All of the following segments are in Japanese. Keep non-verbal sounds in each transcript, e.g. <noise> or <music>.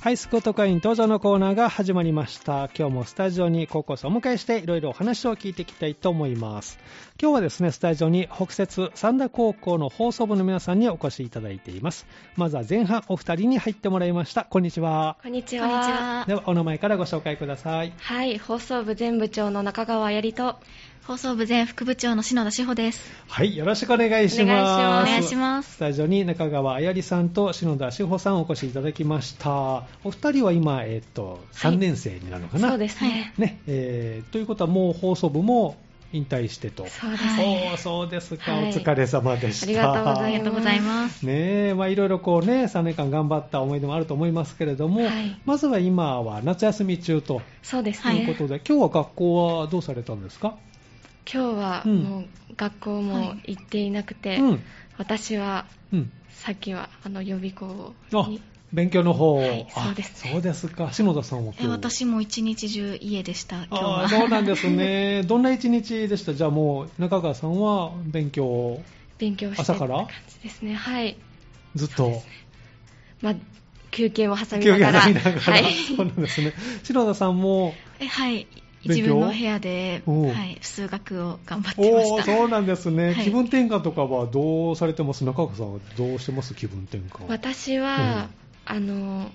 ハイスクート会員登場のコーナーが始まりました。今日もスタジオに高校生をお迎えしていろいろお話を聞いていきたいと思います。今日はですね、スタジオに北摂三田高校の放送部の皆さんにお越しいただいています。まずは前半お二人に入ってもらいました。こんにちは。こんにちこんにちは。は。ではお名前からご紹介ください。はい、放送部全部長の中川やりと。放送部前副部長の篠田志保です。はい、よろしくお願いします。お願いしますスタジオに中川あやりさんと篠田志保さんお越しいただきました。お二人は今、えっ、と、3年生になるのかな、そうですね。ね、えーということはもう放送部も引退してと。そうですはいね。そうですか、はいお疲れ様でした。ありがとうございます。ねえ、まあいろいろこうね、3年間頑張った思い出もあると思いますけれども、はいまずは今は夏休み中とそうですはいいうね。ことで、今日は学校はどうされたんですか？今日はうんもう学校も行っていなくて、うん。私はうん。さっきはあの予備校あに、勉強の方、はいあそうですねそうですか。篠田さんは今え日私も一日中家でした、今日あは。あそうなんですね。<laughs> どんな一日でした？じゃあもう、中川さんは勉強を勉強して朝から？感じですね。はい。ずっと？まあ、休憩を挟み休憩ながら。挟みながら、はい。<laughs> そうなんですね。<laughs> 篠田さんも、えはい。自分の部屋で、はい、数学を頑張ってました。そうなんですね、はい。気分転換とかはどうされてます？中川さんはどうしてます？気分転換。私は、あの、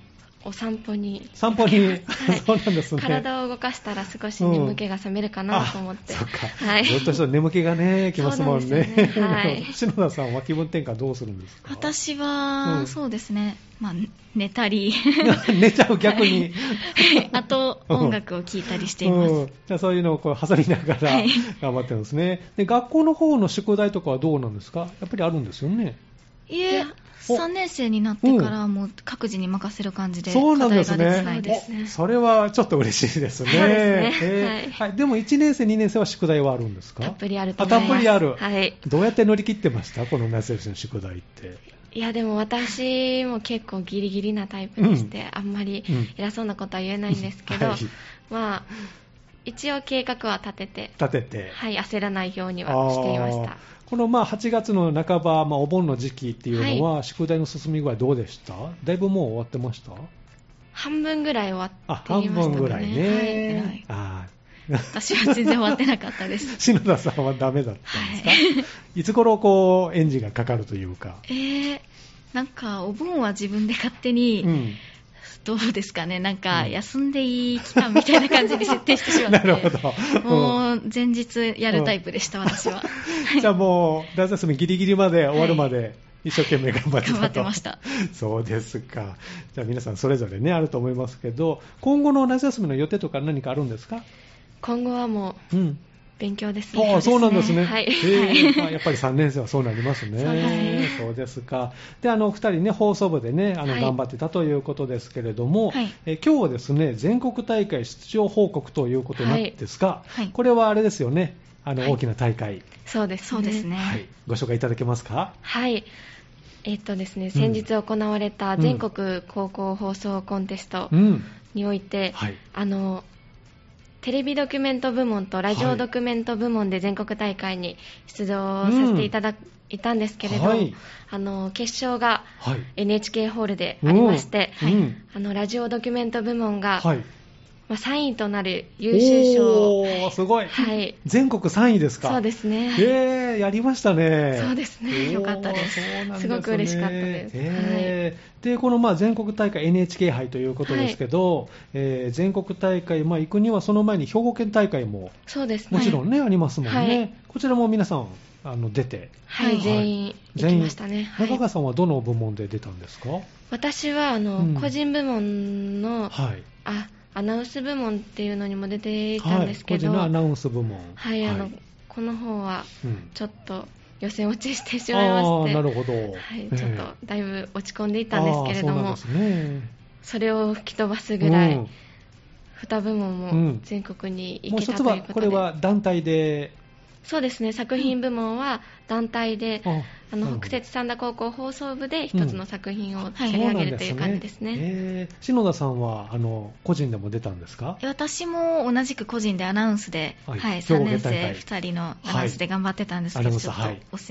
お散歩に、散歩に、はい。<laughs> そうなんですね。体を動かしたら少し眠気が覚めるかなと思って。あそっか。はい。ずっとしたら眠気がね、<laughs> きますもんね。そうなんですよね。はい。<laughs> 篠田さんは気分転換どうするんですか？私は、うん。そうですね、まあ、寝たり、寝ちゃう逆に。あと音楽を聴いたりしています。うん、じゃあそういうのをこう挟みながらはい。頑張ってるんですね、で学校の方の宿題とかはどうなんですか？やっぱりあるんですよね。いえ、お3年生になってからはもう各自に任せる感じで、そうなんです課題が出ねてないです。ね。おそれはちょっと嬉しいですね。そうですね。えー。はい。でも1年生2年生は宿題はあるんですか？たっぷりあるとあ思います。たっぷりある、はい。どうやって乗り切ってました？この夏休みの宿題って。いや、でも私も結構ギリギリなタイプでして、あんまりうん。偉そうなことは言えないんですけど、はい。まあ、一応計画は立てて、立てて、はい、焦らないようにはしていました。このまあ8月の半ば、まあ、お盆の時期っていうのは、宿題の進み具合どうでした？だいぶもう終わってました？半分ぐらい終わっていましたかね。分ぐらいね、はいあ私は全然終わってなかったです。ー。<laughs> 篠田さんはダメだったんですか、い、つ頃こうエンジンがかかるというか、えー、なんかお盆は自分で勝手に、うん、どうですかね、なんかうん。休んでいい期間みたいな感じに設定してしまって、<laughs> なるほど、もう前日やるタイプでした、私は。う <laughs> んじゃあもう夏休みギリギリまで終わるまで一生懸命頑張ってたと、頑張ってました。そうですか。じゃあ皆さんそれぞれねあると思いますけど今後の夏休みの予定とか何かあるんですか？今後はもううん勉強ですね。ああそうなんですね。はい。えーまあやっぱり3年生はそうなりますね。そうですねそうですか。で、あの、お二人ね、放送部でね、あの、はい頑張ってたということですけれども、はいえー今日はですね、全国大会出場報告ということなんですが、はいこれはあれですよね、あの、はい大きな大会、そうですね。そうですね。はい、ご紹介いただけますか？はい。えっとですね、先日行われた全国高校放送コンテストうん。において、はい。あの、テレビドキュメント部門とラジオドキュメント部門で全国大会に出場させていただいたんですけれど、はいあの決勝がはい。NHK ホールでありまして、うんうんあのラジオドキュメント部門が、はい。まあ、3位となる優秀賞を、おー、すごい。はい、全国3位ですかそうですね。えー、やりましたね。そうですねよかったですすごく嬉しかったですえーで、このまあ全国大会 NHK 杯ということですけど、えー全国大会、まあ、行くにはその前に兵庫県大会もそうですね。もちろんね、ありますもんね。はいこちらも皆さんあの出て。はい、はい全員行きましたね。はい中川さんはどの部門で出たんですか？私はあの、うん個人部門の、はい。あアナウンス部門っていうのにも出ていたんですけど、はい、個人のアナウンス部門。はい、あの、この方はうんちょっと予選落ちしてしまいまして、あーなるほど。はい、ええ。ちょっとだいぶ落ち込んでいたんですけれども、そうですね。それを吹き飛ばすぐらい、うん。2部門うんも全国に行けたということで、これは団体で、そうですね、作品部門は団体で、ああの北摂三田高校放送部で一つの作品をはい取り上げるという感じですね。えー篠田さんはあの個人でも出たんですか？私も同じく個人でアナウンスで、ははいい兵庫3年生2人のアナウンスで頑張ってたんですけど、はいちょっ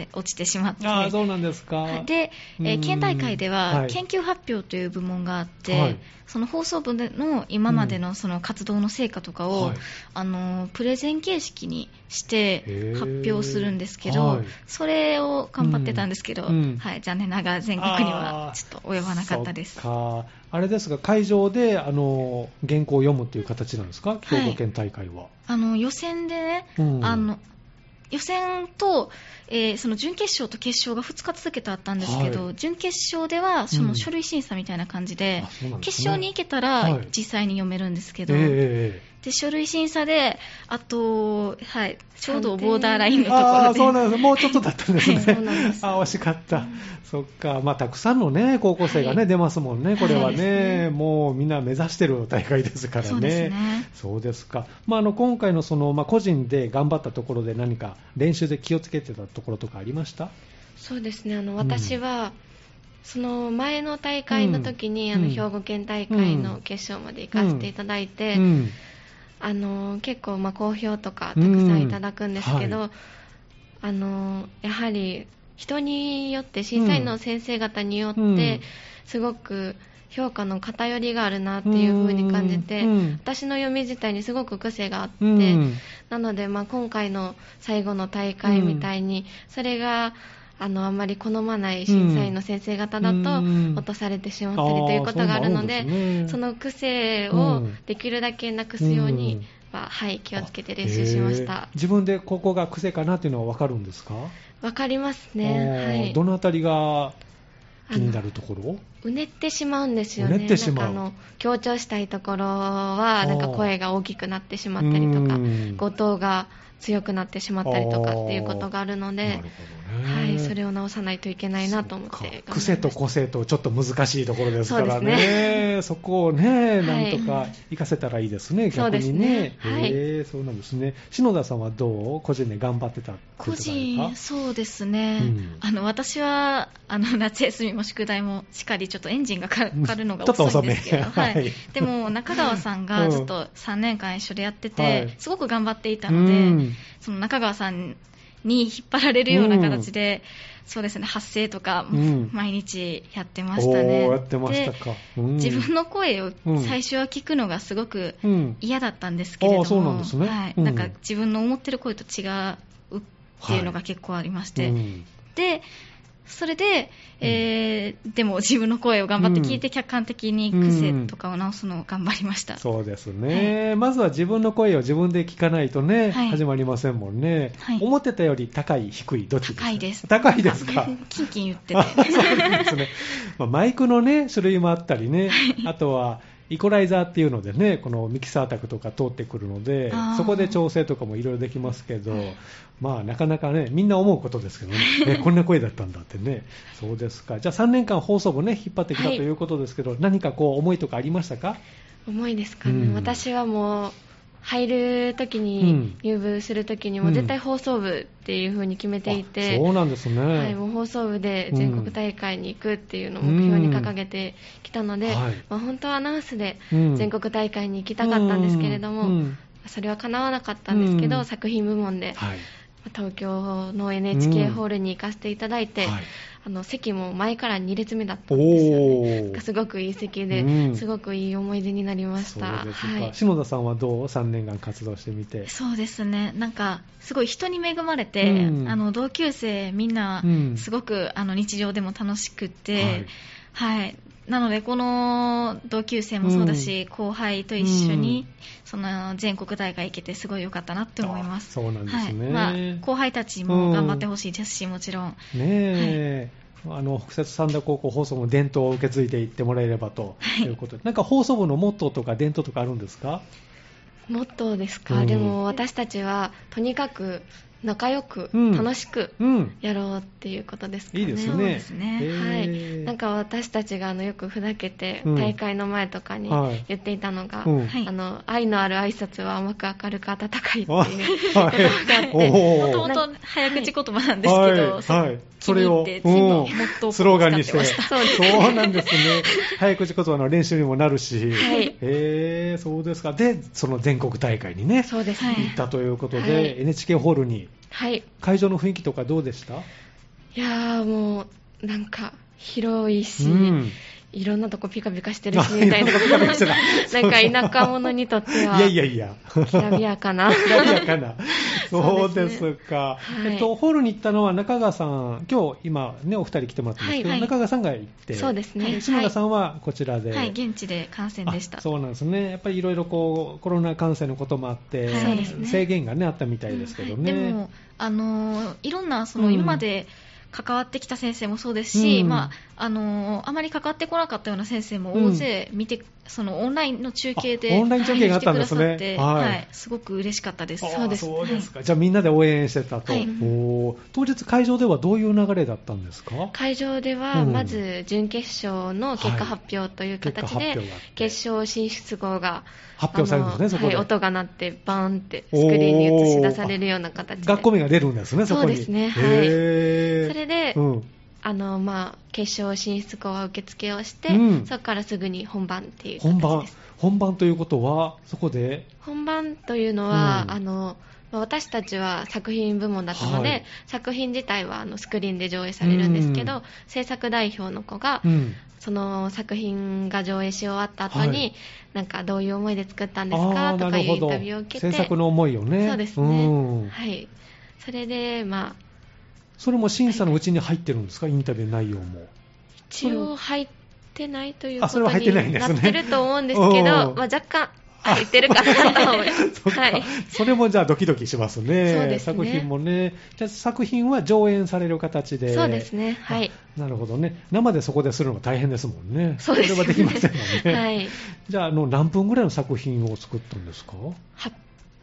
と落ちてしまって、ああそうなんですか、はい。で、えうん。ー県大会でははい。研究発表という部門があって、はい。その放送部での今までのその活動の成果とかを、はい。あのプレゼン形式にして発表するんですけど、はいそれを頑張ってたんですけど、うん。はい、残念ながら全国にはちょっと及ばなかったです。あれですが会場であの原稿を読むっていう形なんですか？い。兵庫県大会は、あの予選でね、うん。あの予選と、えーその準決勝と決勝が2日続けてあったんですけど、はい。準決勝ではそうん。の書類審査みたいな感じで、うなんですね。決勝に行けたはい。ら実際に読めるんですけど、ええええで書類審査で、あと、はい、ちょうどボーダーラインのとこああ、ろで、そうなんです。もうちょっとだったんですね。はいそうなんです <laughs> ああ、惜しかった。そっか。まあ、たくさんのね、高校生がね、はい出ますもんね、これはそうですね。ねもうみんな目指してる大会ですからね。そうですねそうですか。まあ、あの、今回のその、まあ、個人で頑張ったところで何か練習で気をつけてたところとかありました？そうですねあの私は、その前の大会の時に、うんあの兵庫県大会の決勝まで行かせていただいて、うん。あの結構まあ好評とかたくさんいただくんですけど、うんはあのやはり人によって審査員の先生方によって、うん。すごく評価の偏りがあるなっていう風に感じて、うん。私の読み自体にすごく癖があって、うん。なので、まあ、今回の最後の大会みたいに、それがあのあんまり好まない審査員の先生方だとうん。落とされてしまったりということがあるので、ね。その癖うをん。できるだけなくすようには、はい、気をつけて練習しました。自分でここが癖かなっていうのは分かるんですか？わかりますね。はい。どのあたりが気になるところ？うねってしまうんですよね。うねってしまう。あの強調したいところは、なんか声が大きくなってしまったりとかうん、後藤が強くなってしまったりとかっていうことがあるので、はい、それを直さないといけないなと思って。癖と個性とちょっと難しいところですからそうでね、<laughs> そこをね、はないんとか活かせたらいいですね、そうです逆にね。ね。はい。そうなんですね。篠田さんはどう？個人で頑張ってた個人、かそうですね、うん。あの私はあの <laughs> 夏休みも宿題もしっかりちょっとエンジンがかかるのが遅いんですけど、はい。<laughs> はい、でも中川さんがずっと3年間一緒でやってて、はい。すごく頑張っていたので、うんその中川さんに引っ張られるような形で、そうですね発声とかうん。毎日やってましたね。やってましたか。うん。で自分の声をうん。最初は聞くのがすごくうん。嫌だったんですけれども、そうなんですね。はい。うん。なんか自分の思ってる声と違うっていうのが結構ありまして、うん。でそれで、えーでも自分の声を頑張って聞いて客観的に癖とかを直すのを頑張りました、そうですね、まずは自分の声を自分で聞かないとね、はい。始まりませんもんね、はい。思ってたより高い、低い、どっちですか？高いです。高いですか？<laughs> キンキン言ってて。あ <laughs> そうですね、まあマイクの、ね、種類もあったりね、あとはイコライザーっていうのでね、このミキサー卓とか通ってくるのでそこで調整とかもいろいろできますけど、まあなかなかね、みんな思うことですけどね、え <laughs> こんな声だったんだってね、そうですか、じゃあ3年間放送部ね、引っ張ってきたとはいいうことですけど、何かこう思いとかありましたか？重いですかね、うん。私はもう入るときうん。に、入部するときにもうん。絶対放送部っていう風に決めていて、あそうなんですね。はい、もう放送部で全国大会に行くっていうのを目標に掲げてきたので、まあ、本当はアナウンスでうん。全国大会に行きたかったんですけれども、それは叶わなかったんですけど、うん。作品部門ではい。東京の NHK ホールに行かせていただいて、はいあの席も前から2列目だったんですよね。おーすごくいい席で、うんすごくいい思い出になりました。はい。篠田さんはどう ?3 年間活動してみて？そうですね、なんかすごい人に恵まれて、うんあの同級生みんなうんすごくあの日常でも楽しくって、はいはい、なのでこの同級生もそうだし、後輩と一緒に、その全国大会行けてすごい良かったなって思います。あそうなんですね。はい。まあ、後輩たちも頑張ってほしいですし、もちろん。ねえ、あの北摂三田高校放送の伝統を受け継いでいってもらえればとはい。いうことで、なんか放送部のモットーとか伝統とかあるんですか？モットーですか、うん。でも私たちはとにかく仲良く、うん。楽しくうん。やろうっていうことですかね。いいですね。はい、ーなんか私たちがあのよくふざけてうん。大会の前とかにはい。言っていたのが、うん。はい。あの愛のある挨拶は甘く明るく温かいっていうあことがあって、もともと早口言葉なんですけど、はい。そうはい。それをスローガンにして。そうそうなんですね。<laughs> 早口言葉の練習にもなるし。はい。へーそうですか。で、その全国大会にね、そうですね、はい行ったということで、はい。NHK ホールに、はい、い会場の雰囲気とかどうでした？やーもうなんか広いし、うんいろんなとこピカピカしてるしあみたいな、なんか田舎者にとっては、いやいやいや。きらびやかな。きらびやかな。そそううでですね。か。はい。えっと、ホールに行ったのは中川さん、今日今ね、お二人来てもらってますけど、はいはい。中川さんが行って、そうですね。島田さんはこちらで。はい、現地で観戦でした。あ。そうなんですね。やっぱりいろいろこう、コロナ感染のこともあって、はい制限がね、あったみたいですけどね。でも、あのーいろんなそのうん。今まで関わってきた先生もそうですし、うん。まああのーあまり関わってこなかったような先生も大勢見て、そのオンラインの中継であオンライン中継があったんですね。はいはい。はいすごく嬉しかったです。そうです。そうですか。じゃあみんなで応援してたと。はい。当日会場ではどういう流れだったんですか？会場では、うん。まず準決勝の結果発表という形で、決勝進出号が発表されるんですね、そこで。はい、音が鳴って、バーンってスクリーンに映し出されるような形で、学校名が出るんですね、そこに。そうですねはい。それでうん。あのまあ、決勝進出後は受付をして、うん。そこからすぐに本番っていう本番形です。、本番ということは、そこで、本番というのは、うん。あのまあ私たちは作品部門だったので、はい。作品自体はあのスクリーンで上映されるんですけど、うん。制作代表の子が、うん。その作品が上映し終わった後に、はい。なんかどういう思いで作ったんですか？とかいうインタビューを受けて、制作の思いをね。そうですね、うん。はい、それで、まあ、それも審査のうちに入ってるんですか、インタビュー内容も。一応入ってないというこあそれはと入ってないんですねになってると思うんですけうんど、まあ、若干入ってるかなと思います。はいそれもじゃあドキドキしますね。そうですね作品もね。じゃあ作品は上演される形で。そうですねはいあなるほどね。生でそこでするのが大変ですもんね。そうですよねれはできませんもんね。<laughs> はいじゃあ、あの、何分ぐらいの作品を作ったんですか？は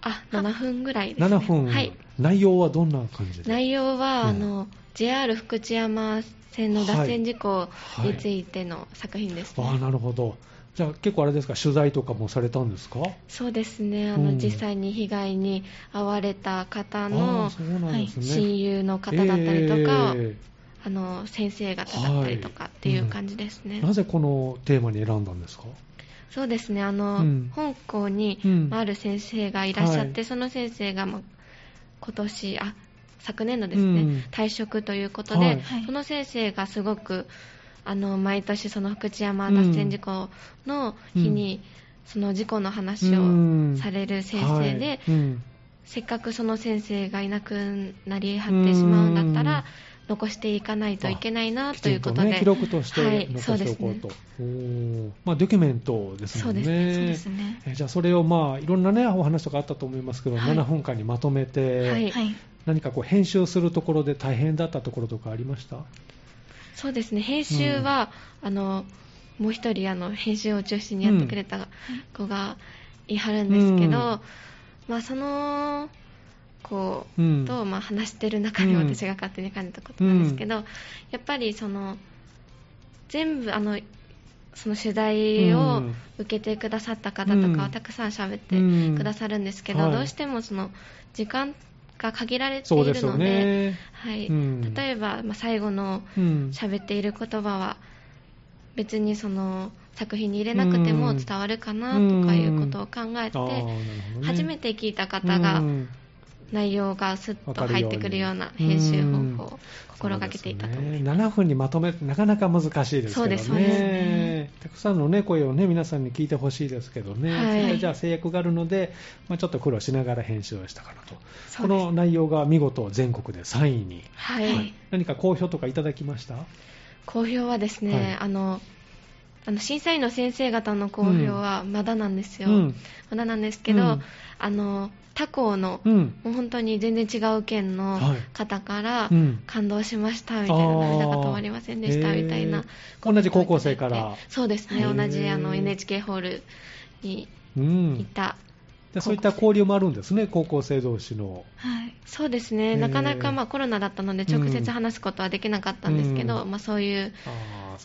あ7分ぐらいですね。7分、はい、内容はどんな感じで？内容は、うん。あの JR 福知山線の脱線事故についての作品ですね。ああなるほど。じゃあ結構あれですか取材とかもされたんですか？そうですね。あの、うん。実際に被害に遭われた方あのあそうなんですね、親友の方だったりとか、えあの先生方だったりとかっていう感じですね。ーなぜこのテーマに選んだんですか？そうですね。あの、うん。本校に、あある先生がいらっしゃって、はい。その先生が、まあ今年あ昨年のですね、うん。退職ということで、はい。はい。その先生がすごくあの毎年その福知山脱線事故の日に、その事故の話をされる先生で、はい。うん。せっかくその先生がいなくなりはってしまうんだったら、残していかないといけないなということで、ね、記録としてはい残しておこうと、おー。まあ、ドキュメントですもんね。そうですねじゃあそれをまあいろんなねお話とかあったと思いますけど、はい。7分間にまとめて、はい。はい。何かこう編集するところで大変だったところとかありました？そうですね。編集は、あのもう一人あの編集を中心にやってくれた子がいはるんですけど、うん。まあ、その子うん。と、まあ、話してる中でうん。私が勝手に感じたことなんですけど、やっぱりその全部あのその取材をうん。受けてくださった方とうん。かはたくさん喋ってうん。くださるんですけど、はい。どうしてもその時間が限られているのでね。はい。うん。例えば、まあ、最後のうん。喋っている言葉は別にその作品に入れなくても伝わるかなとかいうことを考えて、初めて聞いた方がうん内容がスッと入ってくるような編集方法を心がけていたと思います。すね。7分にまとめなかなか難しいですけどね。そうですそうですね。たくさんの、ね、声を、ね、皆さんに聞いてほしいですけどね、はい。それじゃあ制約があるので、まあ、ちょっと苦労しながら編集をしたかなと、この内容が見事全国で3位に、はい、何か好評とかいただきました？好評はですね、はい。あのあの審査員の先生方の好評はまだなんですよ、うん。まだなんですけど、うん。あの他校の、うん。もう本当に全然違う県のはい。方から、うん。感動しましたみたいな、涙が止まりませんでしたみたいな同じ高校生から。そうですね、同じあの NHK ホールにういんたでそういった交流もあるんですね、高校生同士の。はい、そうですね、なかなかまあコロナだったので、直接話すことはできなかったんですけど、うん、まあ、そういう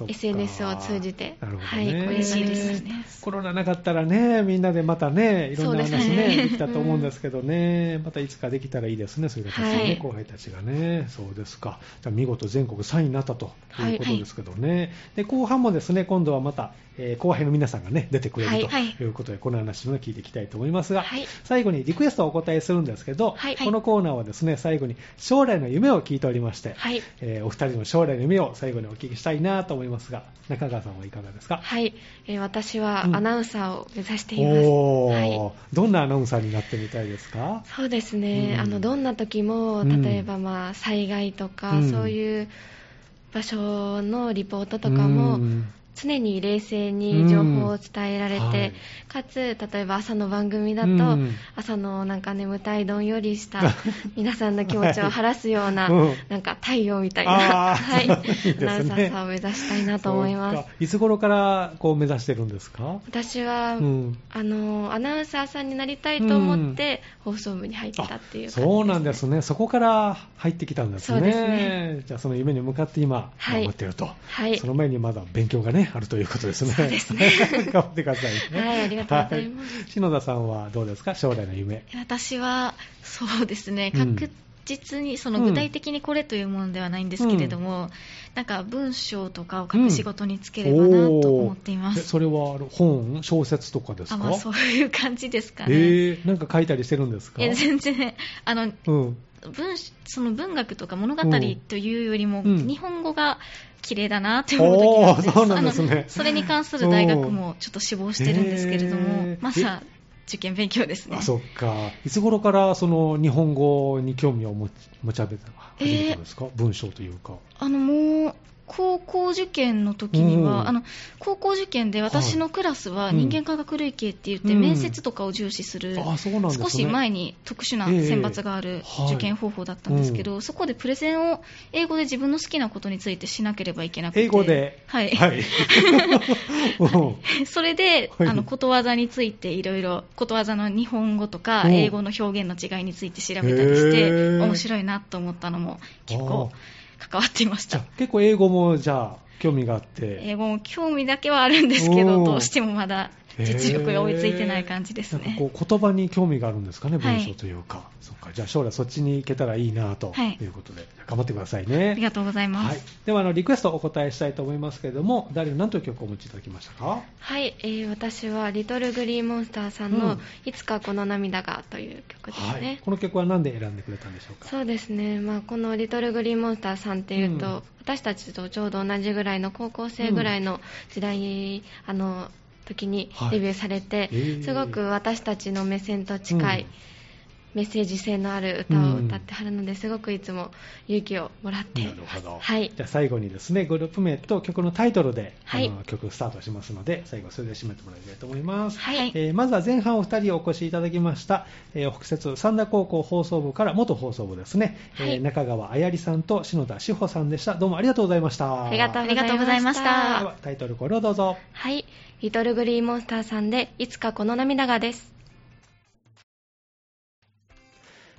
SNS を通じて、なるほどね、はい、嬉しいですね。コロナなかったらね、みんなでまたね、いろんな話ね、できたと思うんですけどね、またいつかできたらいいですね、そういう形でね、はい、後輩たちがね、そうですか、じゃ見事全国3位になったということですけどね、はい、で後半もですね、今度はまた、えー、後輩の皆さんがね、出てくれるということで、この話も聞いていきたいと思いますが、最後にリクエストをお答えするんですけど、このコーナーはですね、最後に将来の夢を聞いておりまして、えー、お二人の将来の夢を最後にお聞きしたいなと思いますが、中川さんはいかがですか？はい、えー、私はアナウンサーを目指しています、うんはい、どんなアナウンサーになってみたいですか？そうですね、うん、あのどんな時も例えばまあ災害とか、うん、そういう場所のリポートとかも、常に冷静に情報を伝えられて、うんはい、かつ例えば朝の番組だと、うん、朝のなんか眠たいどんよりした <laughs> 皆さんの気持ちを晴らすような、はい、なんか太陽みたいな、はい、<laughs> アナウンサーさんを目指したいなと思います。いつ頃からこう目指してるんですか？私は、うん、あのアナウンサーさんになりたいと思って、放送部に入ったっていう、ね、そうなんですね。そこから入ってきたんですね。そうですね。じゃあその夢に向かって今頑張ってると、はい、その前にまだ勉強がねあるということですね。そうですね。<laughs> 頑張ってくださいね。はい、ありがとうございます。はい、篠田さんはどうですか？将来の夢。私は、そうですね、確実に、その具体的にこれというものではないんですけれども、うん、なんか文章とかを書く仕事につければなと思っています。うん、それは本、小説とかですか？あ、まあ、そういう感じですかね。えー、なんか書いたりしてるんですか？いや、全然、あの、うん文その文学とか物語というよりも、日本語が綺麗だなって思う時があってねそれに関する大学もちょっと志望してるんですけれども、まずは受験勉強ですね。あそっか。いつ頃からその日本語に興味を持ち持ち始めたんですか、えー、文章というか。あのもう高校受験の時には、うん、あの高校受験で私のクラスは人間科学類型って言って、面接とかを重視する、少し前に特殊な選抜がある受験方法だったんですけど、そこでプレゼンを英語で自分の好きなことについてしなければいけなくて。英語で。はい、はい、<laughs> それで、あのことわざについていろいろことわざの日本語とか英語の表現の違いについて調べたりして、面白いなと思ったのも結構関わっていました。結構英語もじゃあ興味があって。英語も興味だけはあるんですけどどうしてもまだ実力が追いついてない感じですね。こう言葉に興味があるんですかね、文章というか。はい、そっか、じゃあ将来そっちに行けたらいいなということで、はい、頑張ってくださいね。ありがとうございます。はい、ではあのリクエストお答えしたいと思いますけれども、誰の何という曲をお持ちいただきましたか？はい、えー、私はリトルグリーンモンスターさんの、うん、いつかこの涙がという曲ですね、はい。この曲は何で選んでくれたんでしょうか？そうですね。まあこのリトルグリーンモンスターさんっていうと、うん、私たちとちょうど同じぐらいの高校生ぐらいの時代に、うん、あの。時にデビューされて、はいえー、すごく私たちの目線と近い、うんメッセージ性のある歌を歌ってはるので、すごくいつも勇気をもらって。なるほど、はい、じゃあ最後にですねグループ名と曲のタイトルで、はい、あの曲スタートしますので最後それで締めてもらいたいと思います、はい。えー、まずは前半お二人お越しいただきました、えー、北摂三田高校放送部から元放送部ですね、はい、えー、中川あやりさんと篠田志保さんでした。どうもありがとうございました。ありがとうございました。タイトルコールをどうぞ。はい。リトルグリーンモンスターさんでいつかこの涙がです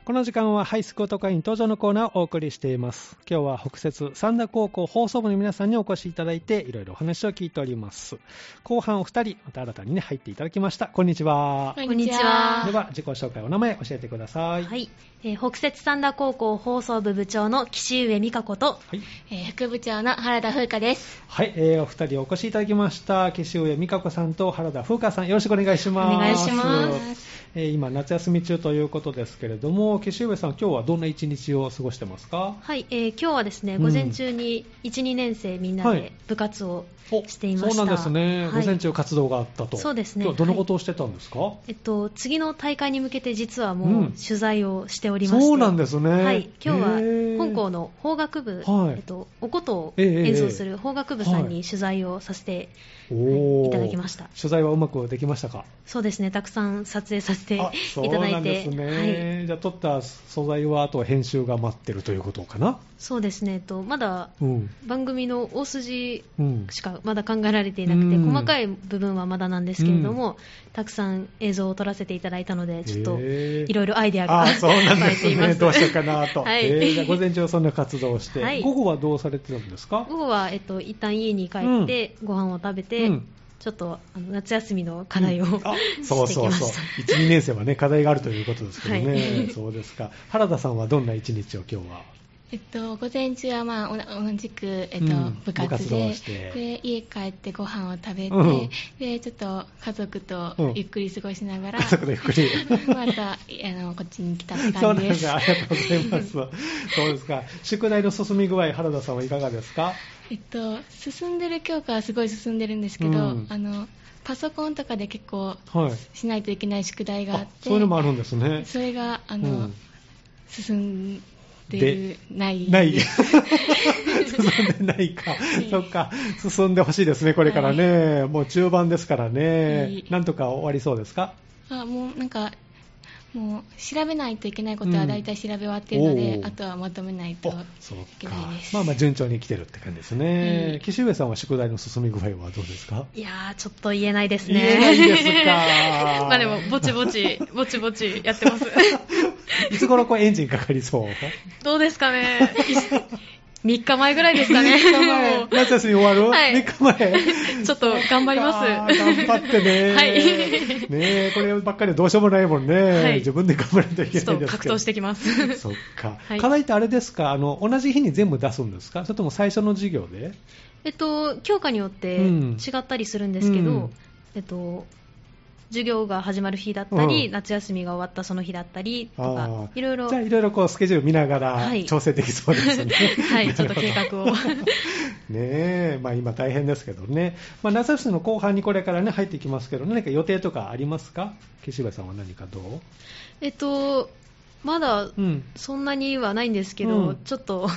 この時間はハイスクート会員登場のコーナーをお送りしています。今日は北節三田高校放送部の皆さんにお越しいただいて、いろいろお話を聞いております。後半お二人、また新たにね、入っていただきました。こんにちは。こんにちは。では、自己紹介、お名前教えてください。はい。えー、北節三田高校放送部部長の岸上美香子と、はいえー、副部長の原田風花です。はい、えー、お二人お越しいただきました。岸上美香子さんと原田風花さん、よろしくお願いします。お願いします。えー、今、夏休み中ということですけれども、岸上さん、今日はどんな一日を過ごしてますか？はい、えー、今日はですね、午前中に1、2年生みんなで部活をしていました、そうなんですね、はい、午前中活動があったと。そうですね。今日どのことをしてたんですか、はい、えっと、次の大会に向けて実はもう取材をしておりまして、うん、そうなんですね。はい、今日は本校の法学部、はい、えっと、お琴を演奏する法学部さんに取材をさせて、はい、いただきました。取材はうまくできましたか？そうですね、たくさん撮影させしていただいて。そうなんですね。はい、じゃあ、撮った素材は、あとは編集が待ってるということかな？そうですね。とまだ、番組の大筋しかまだ考えられていなくて、うん、細かい部分はまだなんですけれども、うん、たくさん映像を撮らせていただいたので、ちょっと、いろいろアイデアがそうなんですね。どうしようかなと。はい、えー、じゃ午前中はそんな活動をして、はい、午後はどうされてたんですか？午後は、えっと、一旦家に帰って、ご飯を食べて、うんちょっとあの夏休みの課題を、うん、<laughs> そうそうそう。1、2年生はね課題があるということですけどね、はい、そうですか。原田さんはどんな一日を今日は？えっと、午前中は、まあ、同じく、えっと、うん、部活で。で家帰ってご飯を食べて、うん、でちょっと家族とゆっくり過ごしながら、うん、家族とゆっくり。<laughs> またあのこっちに来たって感じで。すそうなんです。ありがとうございます。そうですか。宿題の進み具合原田さんはいかがですか？えっと進んでる教科はすごい進んでるんですけど、あのパソコンとかで結構しないといけない宿題があって、はい、そういうのもあるんですねそれがあの、進んでない。ない。<laughs> 進んでないか。そっか。進んでほしいですね、これからね。はい、もう中盤ですからね、はい。なんとか終わりそうですか？あ、もうなんか、もう調べないといけないことは大体調べ終わっているので、うん、あとはまとめないといけないです。まあまあ順調に来てるって感じですね。うん、岸上さんは宿題の進み具合はどうですか？いやー、ちょっと言えないですね。言えないですか？<laughs> まあでも、ぼちぼち、ぼちぼちやってます。<laughs> いつ頃こうエンジンかかりそう？どうですかね？3日前ぐらいですかね。3日前。夏休み終わる、はい、?3 日前。<laughs> ちょっと頑張ります。頑張ってね。はい。ねこればっかりはどうしようもないもんね。はい、自分で頑張らないといけないですけど。格闘してきます。そっか。<laughs> はい、課題ってあれですか？あの、同じ日に全部出すんですか？それとも最初の授業で？えっと、教科によって違ったりするんですけど、うん、えっと、授業が始まる日だったり、うん、夏休みが終わったその日だったりとか、いろいろ。じゃあ、いろいろこうスケジュール見ながら調整できそうですね。<laughs> はい、ちょっと計画を。<laughs> ねえ、まあ今大変ですけどね。まあ夏休みの後半にこれからね、入っていきますけど、何か予定とかありますか？岸部さんは何かどう？えっと、まだそんなにはないんですけど、うん、ちょっと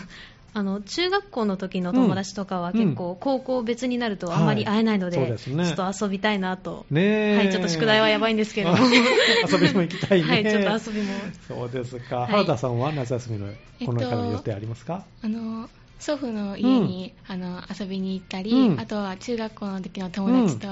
あの中学校の時の友達とかは結構、高校別になるとあんまり会えないので、はいちょっと遊びたいなと、ねはい、ちょっと宿題はやばいんですけど。遊びも行きたいね、はい、ちょっと遊びも。そうですか、原田さんは夏休みのこの中の予定ありますか、えっと、あの祖父の家に、うん、あの遊びに行ったり、うん、あとは中学校の時の友達と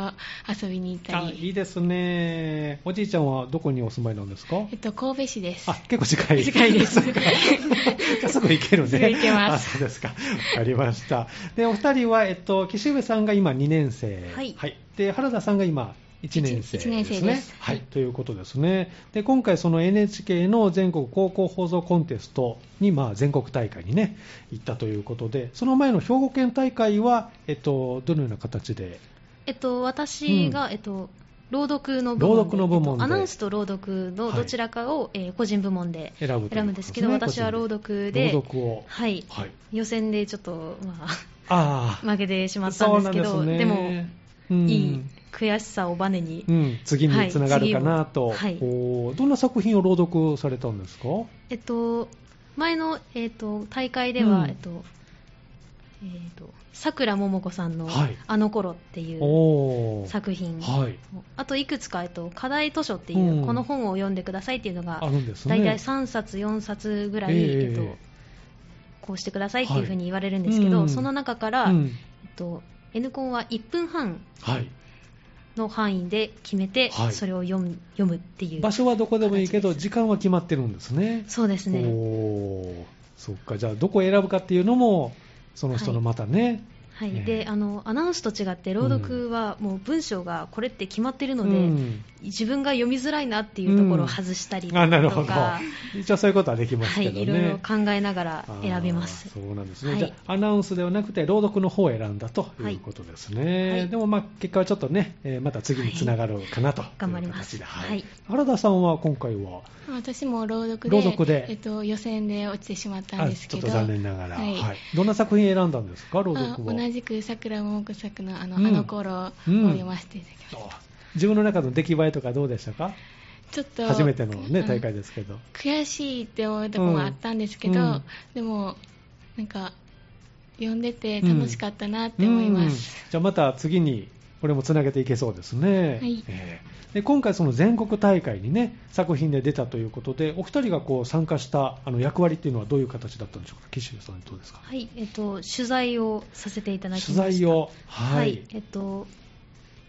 遊びに行ったり、うん、いいですね。おじいちゃんはどこにお住まいなんですか、えっと、神戸市です。あ結構近い。近いです。<laughs> すぐ行けるね。すぐ行けます。あそうですか。ありました。でお二人は、えっと、岸上さんが今2年生、はい、はい、で原田さんが今1年生ですね。1年生です。はい、ということですね。で、今回その NHK の全国高校放送コンテストに、まあ、全国大会にね、行ったということで、その前の兵庫県大会は、えっと、どのような形で？えっと、私が、うん、えっと、朗読の部門朗読の部門アナウンスと朗読のどちらかを、はい、えー、個人部門で選ぶんですけど、ね、私は朗読で朗読を、はい、はい、予選でちょっと、まあ、あ <laughs> 負けてしまったんですけど、でね、でも、うん、いい悔しさをバネに、うん、次につながるかなと、はい、どんな作品を朗読されたんですか、えっと、前の、えっと、大会では、うん、えっとえーと、さくらももこさんの「あの頃っていう作品、はい、あといくつか、えっと、課題図書っていう、うん、この本を読んでくださいっていうのが、ね、大体3冊、4冊ぐらい、えー、えっと、こうしてくださいっていうふうに言われるんですけど、はいうん、その中から、うん、えっと、N コンは1分半の範囲で決めて、はい、それを読む読むっていう場所はどこでもいいけど時間は決まってるんですね。そうですね。おそっか。じゃあどこを選ぶかっていうのもその人のまたね、はいはい、であのアナウンスと違って朗読はもう文章がこれって決まってるので、うん、自分が読みづらいなっていうところを外したりとか、うん、なるほど。<laughs> 一応そういうことはできますけどね、はい、いろいろ考えながら選びます。そうなんですね、はい、じゃあアナウンスではなくて朗読の方を選んだということですね、はい、でもまあ結果はちょっとね、えー、また次につながるかなと頑張ります、はい、原田さんは今回は？私も朗読で朗読で、えっと、予選で落ちてしまったんですけど。ちょっと残念ながら、はい。どんな作品選んだんですか？朗読は同じく桜桃子作のあのうん、あの頃を読ませていただきました、自分の中の出来栄えとかどうでしたか？ちょっと初めての、ね、大会ですけど、悔しいって思うところもあったんですけど、うん、でもなんか読んでて楽しかったなって思います、じゃあまた次にこれもつなげていけそうですね。はい、えー、で今回、その全国大会にね、作品で出たということで、お二人がこう参加したあの役割っていうのはどういう形だったんでしょうか、岸部さん、どうですか？はい、えっと、取材をさせていただきました。取材を、はい、はい、えっと、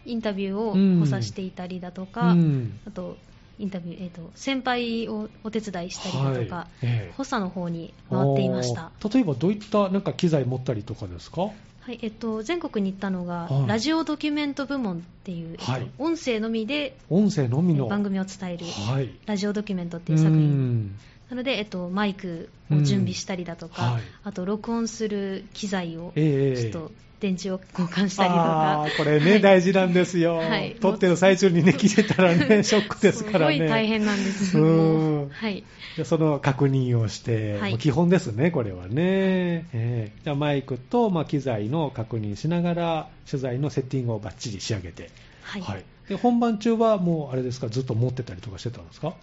インタビューを補佐していたりだとか、うん、あと、インタビュー、えーと、先輩をお手伝いしたりだとか、はいえー、補佐の方に回っていました。例えばどういったなんか機材持ったりとかですか？はいえっと、全国に行ったのが、はい、ラジオドキュメント部門っていう、はい、えっと、音声のみで音声のみの。番組を伝える、はい、ラジオドキュメントっていう作品。なので、えっと、マイクを準備したりだとか、あと録音する機材をちょっと電池を交換したりとか。これね、はい、大事なんですよ。<laughs> はい。撮ってる最中にね、切れたらね、ショックですからね。すごい大変なんです。うん。はい。その確認をして、はい、基本ですね、これはね。えー、じゃマイクと、まあ、機材の確認しながら、取材のセッティングをバッチリ仕上げて。はい。はい、で本番中はもう、あれですか、ずっと持ってたりとかしてたんですか？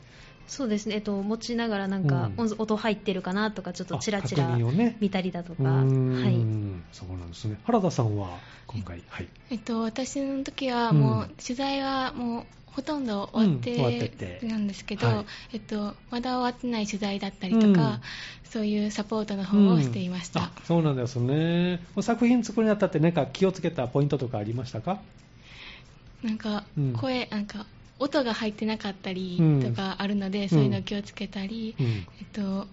そうですね、えっと、持ちながらなんか、うん、音入ってるかなとかちょっとちらちら見たりだとか、ね、はい、そうなんですね。原田さんは今回、はい、えっと、私の時はもう、うん、取材はもうほとんど終わってなんですけど、はい、えっと、まだ終わってない取材だったりとか、そういうサポートの方をしていました、そうなんですね。作品作りにあたって何か気をつけたポイントとかありましたか？なんか声、なんか音が入ってなかったりとかあるので、うん、そういうのを気をつけたり、うん、えっと、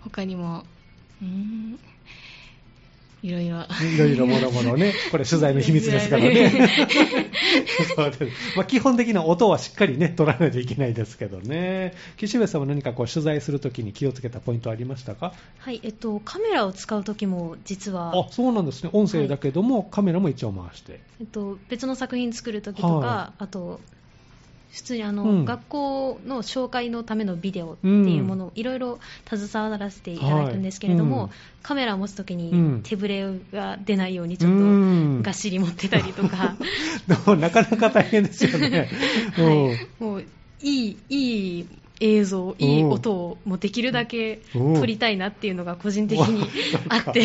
他にも、うんいろいろ。いろいろもろもろね。これ取材の秘密ですからね。<laughs> まあ、基本的な音はしっかりね、取らないといけないですけどね。岸部さんは何かこう取材するときに気をつけたポイントありましたか？はい、えっと、カメラを使うときも実は。あ、そうなんですね。音声だけども、はい、カメラも一応回して。えっと、別の作品作るときとか、はい、あと、普通にあの、うん、学校の紹介のためのビデオっていうものをいろいろ携わらせていただくんですけれども、はいうん、カメラを持つときに手ぶれが出ないようにちょっとがっしり持ってたりとか、うん、なかなか大変ですよね、<laughs> はい、もういいいい映像、いい音をもうできるだけ撮りたいなっていうのが個人的にあって。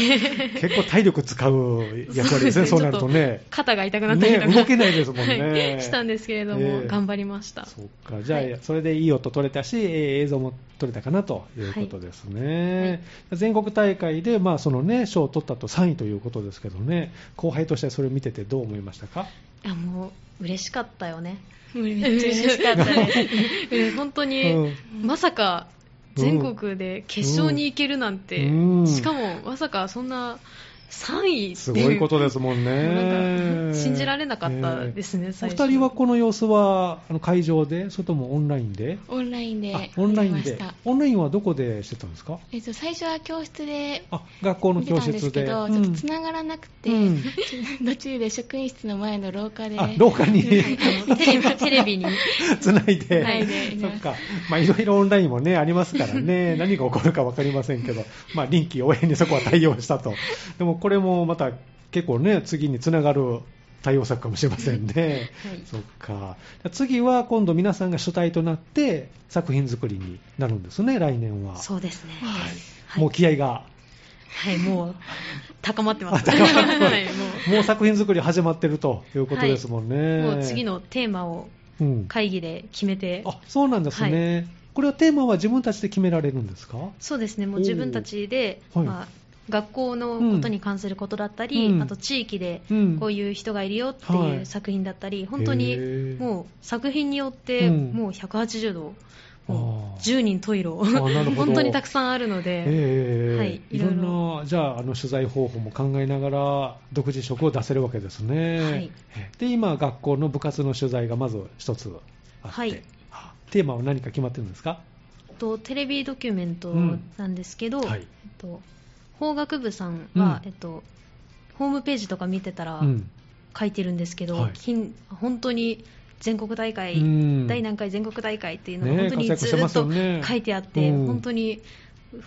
結構体力使う役割ですね、そうなるとね。肩が痛くなったりとか、ね、動けないですもんね。はい、したんですけれども、えー、頑張りました。そっか、じゃあ、はい、それでいい音撮れたし、映像も撮れたかなということですね。はい、全国大会で、まあ、そのね、賞を取ったと3位ということですけどね、後輩としてそれを見ててどう思いましたか？いや、もう、嬉しかったよね。めっちゃ嬉しかったです。本当に、うん、まさか全国で決勝に行けるなんて、うん、しかもまさかそんな3位すごいことですもんね。信じられなかったですね、えー、最初。お二人はこの様子はあの会場で、それともオンラインで？オンラインで。オンラインで。オンラインはどこでしてたんですか？えっと、最初は教室で。あ、学校の教室で。ですけど、うん、ちょっと繋がらなくて、うん、途中で職員室の前の廊下で。あ、廊下に。テレビテレビに。繋いで。はい、そっか。まあ、いろいろオンラインもね、ありますからね、何が起こるかわかりませんけど、まあ、臨機応変にそこは対応したと。でも、これもまた結構ね、次につながる対応策かもしれませんね。はい、そっか。次は今度皆さんが主体となって作品作りになるんですね、来年は。そうですね。はい。もう気合が。はい、もう高まってます。高まってます。はい、もうもう作品作り始まってるということですもんね。はい、もう次のテーマを会議で決めて。うん、あ、そうなんですね。はいこれはテーマは自分たちで決められるんですか？そうですね、もう自分たちで、まあ、学校のことに関することだったり、うん、あと地域でこういう人がいるよっていう作品だったり、うん、本当にもう作品によってもう180度、もう10人トイレ本当にたくさんあるので、はい、いろんなじゃああの取材方法も考えながら独自色を出せるわけですね、はい、で今学校の部活の取材がまず一つあって、はい、テーマは何か決まってるんですか？とテレビドキュメントなんですけど、うんはい、えっと法学部さんは、うん、えっと、ホームページとか見てたら書いてるんですけど、はい、本当に全国大会、第何回全国大会っていうのが本当にずっと書いてあって、ね本当に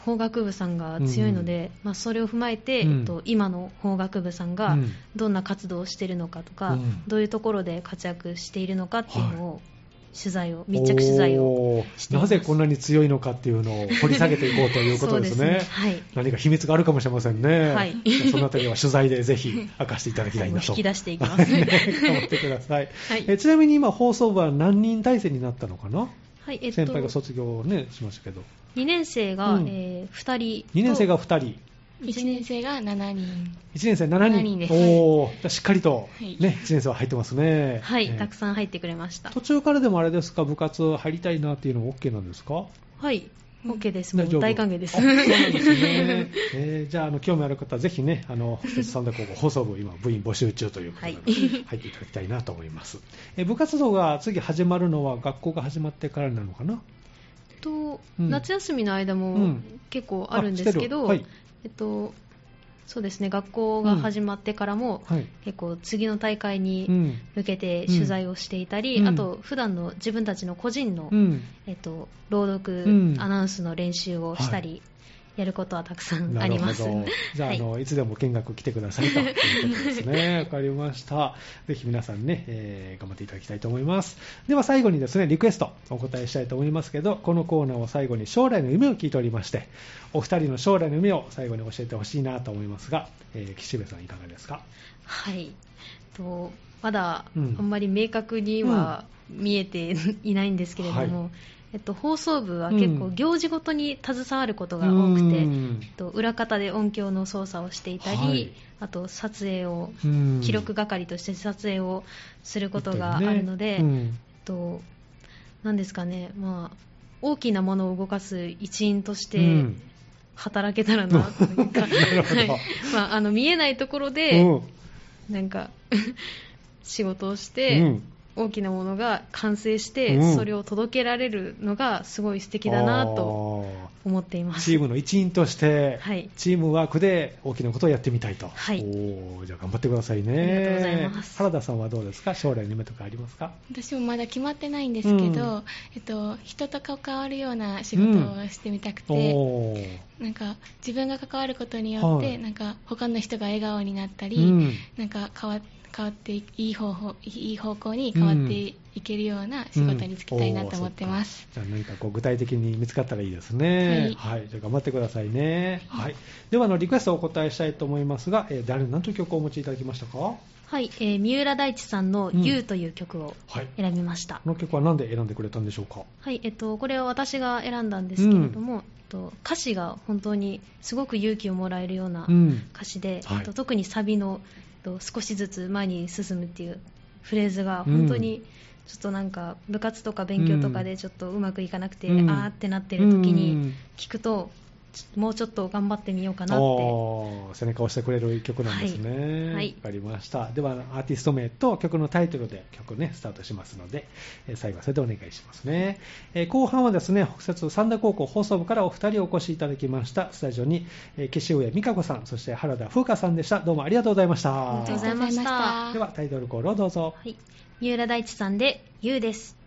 法学部さんが強いので、うん、まあ、それを踏まえて、うん、えっと、今の法学部さんがどんな活動をしているのかとか、うん、どういうところで活躍しているのかっていうのを取材を密着取材をしてなぜこんなに強いのかっていうのを掘り下げていこうということですね。<laughs> ね、はい、何か秘密があるかもしれませんね、はい、<laughs> そのあたりは取材でぜひ明かしていただきたいなと、引き出していきます、ね、<laughs> 頑張ってください、はい、えちなみに今放送部は何人体制になったのかな？はいえっと、先輩が卒業、ね、しましたけど。2年生が、うん、えー、2人2年生が2人1年生が7人。1年生7人 ,7 人です。おおしっかりと、ね、1年生は入ってますね。はい、えー、たくさん入ってくれました。途中からでもあれですか部活入りたいなっていうのは OK なんですか？はい OK です。もう大歓迎です。そうなんですね。<laughs> えー、じゃあ、あの、興味ある方はぜひね、あの、北摂三田高校放送部、今、部員募集中ということで、はい、<laughs> 入っていただきたいなと思います。えー、部活動が次始まるのは学校が始まってからなのかな？と、うん、夏休みの間も結構あるんですけど、うんはい、えっと、そうですね学校が始まってからも、うん。はい、結構次の大会に向けて取材をしていたり、うん、あと普段の自分たちの個人の、うん、えっと、朗読、アナウンスの練習をしたり、やることはたくさんあります。<laughs> じゃあ、はい、あの、いつでも見学来てくださいということですね。<laughs> わかりました。ぜひ皆さんね、えー、頑張っていただきたいと思います。では最後にですね、リクエストお答えしたいと思いますけど、このコーナーを最後に将来の夢を聞いておりまして、お二人の将来の夢を最後に教えてほしいなと思いますが、えー、岸部さんいかがですか？はい。とまだあんまり明確には見えていないんですけれども、うんはいえっと、放送部は結構行事ごとに携わることが多くて、うん、えっと、裏方で音響の操作をしていたり、はい、あと撮影を、記録係として撮影をすることがあるので、ねうん、えっと、なんですかね、まあ、大きなものを動かす一員として働けたらな <laughs> というか、はい。まあ、あの見えないところで、なんか <laughs> 仕事をして、大きなものが完成して、うん、それを届けられるのがすごい素敵だなと思っています。チームの一員として、はい、チームワークで大きなことをやってみたいと、はい、おじゃあ頑張ってくださいね。ありがとうございます。原田さんはどうですか？将来の夢とかありますか？私もまだ決まってないんですけど、うん、えっと、人と関わるような仕事をしてみたくて、うん、なんか自分が関わることによって、はい、なんか他の人が笑顔になったり、なんか変わって変わっていい方法いい方向に変わっていけるような仕事に就きたいなと思ってます、うん。うん、じゃあ何かこう具体的に見つかったらいいですね。はい、はい、じゃあ頑張ってくださいね、はい、ではあのリクエストをお答えしたいと思いますが、えー、誰何という曲をお持ちいただきましたか？はい、えー、三浦大知さんの「YOU、という曲を選びました、この曲は何で選んでくれたんでしょうか？はい、えっと、これは私が選んだんですけれども、うん、と歌詞が本当にすごく勇気をもらえるような歌詞で、うんはい、と特にサビのと少しずつ前に進むっていうフレーズが本当にちょっとなんか部活とか勉強とかでちょっとうまくいかなくて、うん、あーってなってる時に聞くともうちょっと頑張ってみようかなって。背中を押してくれる曲なんですね、はい、はい、分かりました。ではアーティスト名と曲のタイトルで曲ねスタートしますので、えー、最後はそれでお願いしますね、えー、後半はですね北摂三田高校放送部からお二人お越しいただきました。スタジオに、えー、岸上美香子さんそして原田風花さんでした。どうもありがとうございました。ありがとうございました。ではタイトルコールをどうぞ、はい、三浦大知さんで「ゆう」です